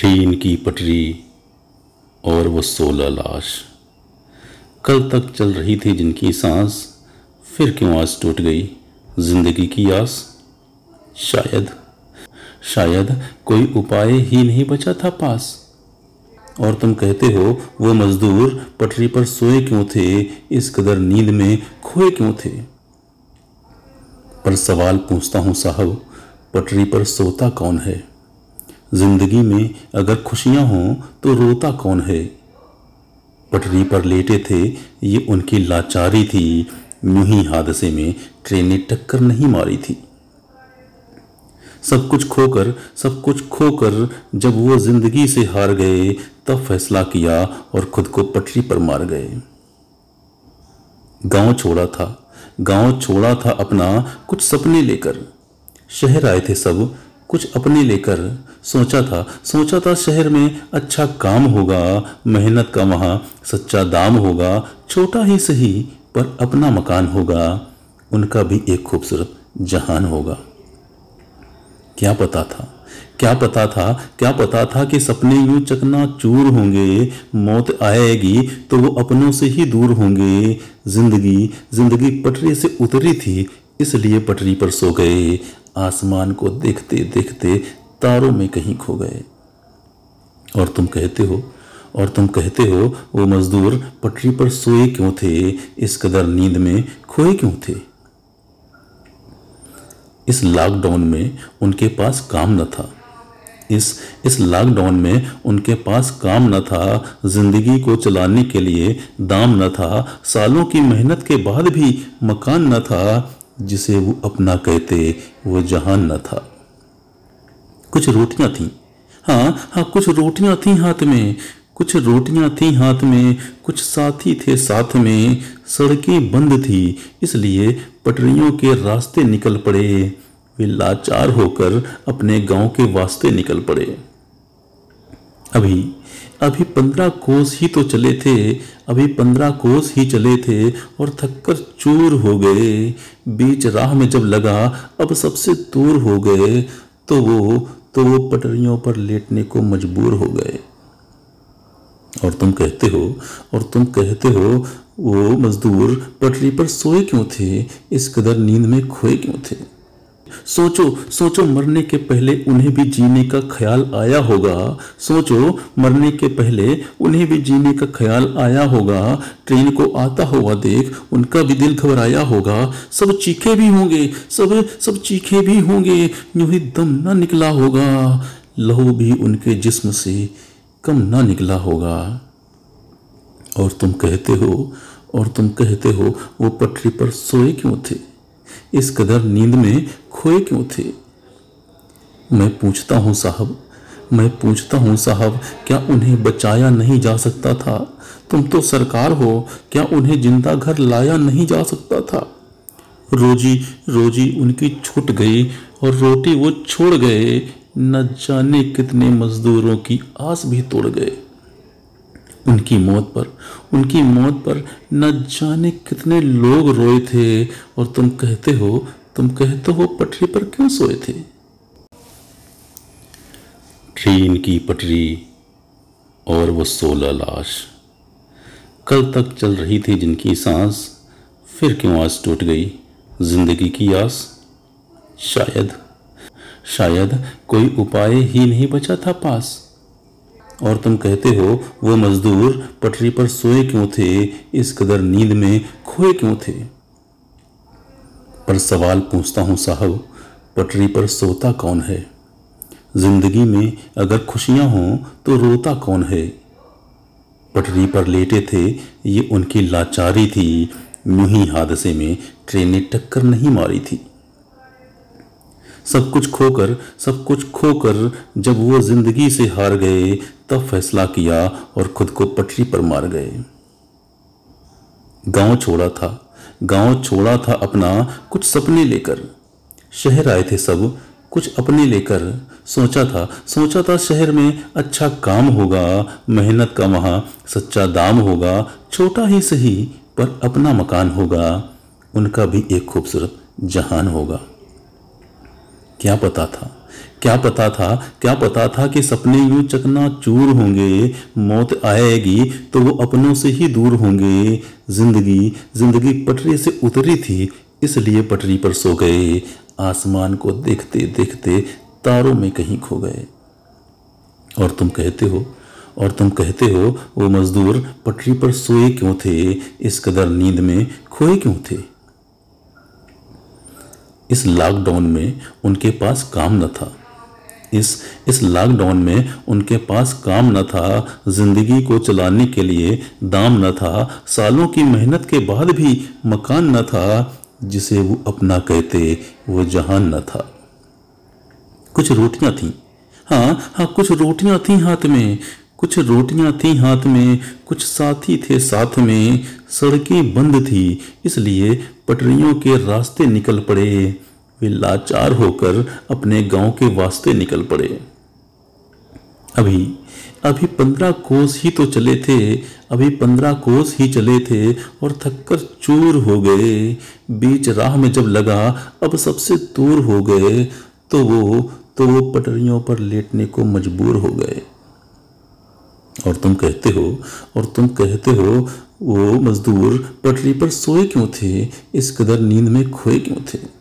Train की पटरी और वो सोलह लाश। कल तक चल रही थी जिनकी सांस, फिर क्यों आज टूट गई? ज़िंदगी की आस? शायद शायद कोई उपाय ही नहीं बचा था पास। और तुम कहते हो, वो मजदूर पटरी पर सोए क्यों थे? इस कदर नींद में खोए क्यों थे? पर सवाल पूछता हूँ साहब, पटरी पर सोता कौन है? ज़िंदगी में अगर खुशियाँ हों तो रोता कौन है? पटरी पर लेटे थे, ये उनकी लाचारी थी। यूँ ही हादसे में ट्रेन ने टक्कर नहीं मारी थी। सब कुछ खोकर, सब कुछ खोकर जब वो ज़िंदगी से हार गए, तब फैसला किया और खुद को पटरी पर मार गए। गाँव छोड़ा था। गाँव छोड़ा था अपना कुछ सपने लेकर। शहर आए थे सब कुछ अपने लेकर सोचा था। सोचा था शहर में अच्छा काम होगा, मेहनत का वहाँ सच्चा दाम होगा, छोटा ही सही पर अपना मकान होगा। उनका भी एक खूबसूरत जहान होगा। क्या पता था? क्या पता था? क्या पता था कि सपने यूँ चकना चूर होंगे, मौत आएगी तो वो अपनों से ही दूर होंगे। ज़िंदगी ज़िंदगी पटरी से उतरी थी, इसलिए पटरी पर सो गए। आसमान को देखते देखते तारों में कहीं खो गए। और तुम कहते हो, और तुम कहते हो वो मजदूर, पटरी पर सोए क्यों थे? इस कदर नींद में खोए क्यों थे? इस लॉकडाउन में उनके पास काम न था। इस इस लॉकडाउन में उनके पास काम न था, ज़िंदगी को चलाने के लिए दाम न था, सालों की मेहनत के बाद भी मकान न था जिसे वो अपना कहते वो जहान न था। कुछ रोटियाँ थीं। हाँ हाँ कुछ रोटियाँ थीं हाथ में, कुछ रोटियाँ थीं हाथ में, कुछ साथी थे साथ में। सड़कें बंद थी, इसलिए पटरियों के रास्ते निकल पड़े। वे लाचार होकर अपने गाँव के वास्ते निकल पड़े। अभी अभी पंद्रह कोस ही तो चले थे, अभी पंद्रह कोस ही चले थे और थककर चूर हो गए। बीच राह में जब लगा, अब सबसे दूर हो गए तो वो तो वो पटरियों पर लेटने को मजबूर हो गए। और तुम कहते हो, और तुम कहते हो, वो मजदूर पटरी पर सोए क्यों थे? इस कदर नींद में खोए क्यों थे? सोचो सोचो मरने के पहले उन्हें भी जीने का ख्याल आया होगा। सोचो, मरने के पहले उन्हें भी जीने का ख्याल आया होगा। ट्रेन को आता हुआ देख उनका भी दिल घबराया होगा। सब चीखे भी होंगे, सब सब चीखे भी होंगे। यूँ ही दम ना निकला होगा। लहू भी उनके जिस्म से कम ना निकला होगा। और तुम कहते हो, और तुम कहते हो, वो पटरी पर सोए क्यों थे? इस कदर नींद में खोए क्यों थे? मैं पूछता हूँ साहब, मैं पूछता हूँ साहब, क्या उन्हें बचाया नहीं जा सकता था? तुम तो सरकार हो, क्या उन्हें ज़िंदा घर लाया नहीं जा सकता था? रोजी रोजी उनकी छूट गई और रोटी वो छोड़ गए, न जाने कितने मजदूरों की आस भी तोड़ गए। उनकी मौत पर। उनकी मौत पर न जाने कितने लोग रोए थे और तुम कहते हो, तुम कहते हो पटरी पर क्यों सोए थे? ट्रेन की पटरी और वो सोलह लाश। कल तक चल रही थी जिनकी सांस, फिर क्यों आज टूट गई? ज़िंदगी की आस? शायद शायद कोई उपाय ही नहीं बचा था पास। और तुम कहते हो, वो मजदूर पटरी पर सोए क्यों थे? इस कदर नींद में खोए क्यों थे? पर सवाल पूछता हूँ, साहब, पटरी पर सोता कौन है? ज़िंदगी में अगर खुशियाँ हों तो रोता कौन है? पटरी पर लेटे थे, ये उनकी लाचारी थी। यूँ ही हादसे में ट्रेन ने टक्कर नहीं मारी थी। सब कुछ खोकर, सब कुछ खोकर जब वो ज़िंदगी से हार गए, तब फैसला किया और खुद को पटरी पर मार गए। गाँव छोड़ा था, गाँव छोड़ा था अपना कुछ सपने लेकर। शहर आए थे सब, कुछ अपने लेकर। सोचा था सोचा था शहर में अच्छा काम होगा, मेहनत का वहाँ सच्चा दाम होगा, छोटा ही सही पर अपना मकान होगा, उनका भी एक खूबसूरत जहान होगा। क्या पता था? क्या पता था? क्या पता था कि सपने यूँ चकना चूर होंगे, मौत आएगी तो वो अपनों से ही दूर होंगे। ज़िंदगी ज़िंदगी पटरी से उतरी थी, इसलिए पटरी पर सो गए। आसमान को देखते देखते तारों में कहीं खो गए। और तुम कहते हो, और तुम कहते हो वो मजदूर, पटरी पर सोए क्यों थे? इस कदर नींद में खोए क्यों थे? इस लॉकडाउन में उनके पास काम न था। इस इस लॉकडाउन में उनके पास काम न था, ज़िंदगी को चलाने के लिए दाम न था, सालों की मेहनत के बाद भी मकान न था, जिसे वो अपना कहते वो जहान न था। कुछ रोटियाँ थीं। हाँ हाँ कुछ रोटियाँ थीं हाथ में, कुछ रोटियाँ थी हाथ में, कुछ साथी थे साथ में, सड़कें बंद थी, इसलिए पटरियों के रास्ते निकल पड़े। वे लाचार होकर अपने गाँव के वास्ते निकल पड़े। अभी अभी पंद्रह कोस ही तो चले थे, अभी पंद्रह कोस ही चले थे और थककर चूर हो गए। बीच राह में जब लगा, अब सबसे दूर हो गए तो वो तो वो पटरियों पर लेटने को मजबूर हो गए। और तुम कहते हो, और तुम कहते हो वो मजदूर पटरी पर सोए क्यों थे? इस कदर नींद में खोए क्यों थे?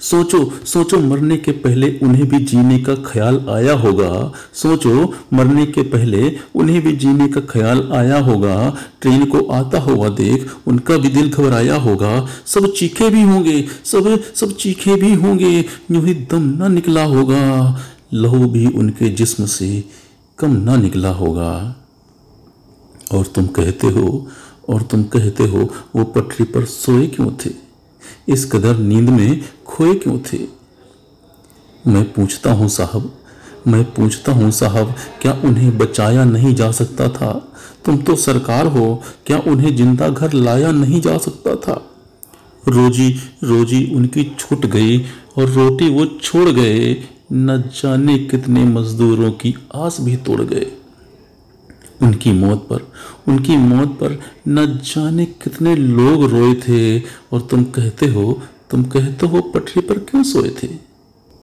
सोचो सोचो मरने के पहले उन्हें भी जीने का ख्याल आया होगा। सोचो, मरने के पहले उन्हें भी जीने का ख्याल आया होगा। ट्रेन को आता हुआ देख उनका भी दिल घबराया होगा। सब चीखे भी होंगे, सब सब चीखे भी होंगे। यूँ ही दम ना निकला होगा। लहू भी उनके जिस्म से कम ना निकला होगा। और तुम कहते हो, और तुम कहते हो, वो पटरी पर सोए क्यों थे? इस कदर नींद में खोए क्यों थे? मैं पूछता हूँ साहब, मैं पूछता हूँ साहब, क्या उन्हें बचाया नहीं जा सकता था? तुम तो सरकार हो, क्या उन्हें ज़िंदा घर लाया नहीं जा सकता था? रोजी रोजी उनकी छूट गई, और रोटी वो छोड़ गए, न जाने कितने मजदूरों की आस भी तोड़ गए। उनकी मौत पर। उनकी मौत पर न जाने कितने लोग रोए थे और तुम कहते हो, तुम कहते हो पटरी पर क्यों सोए थे?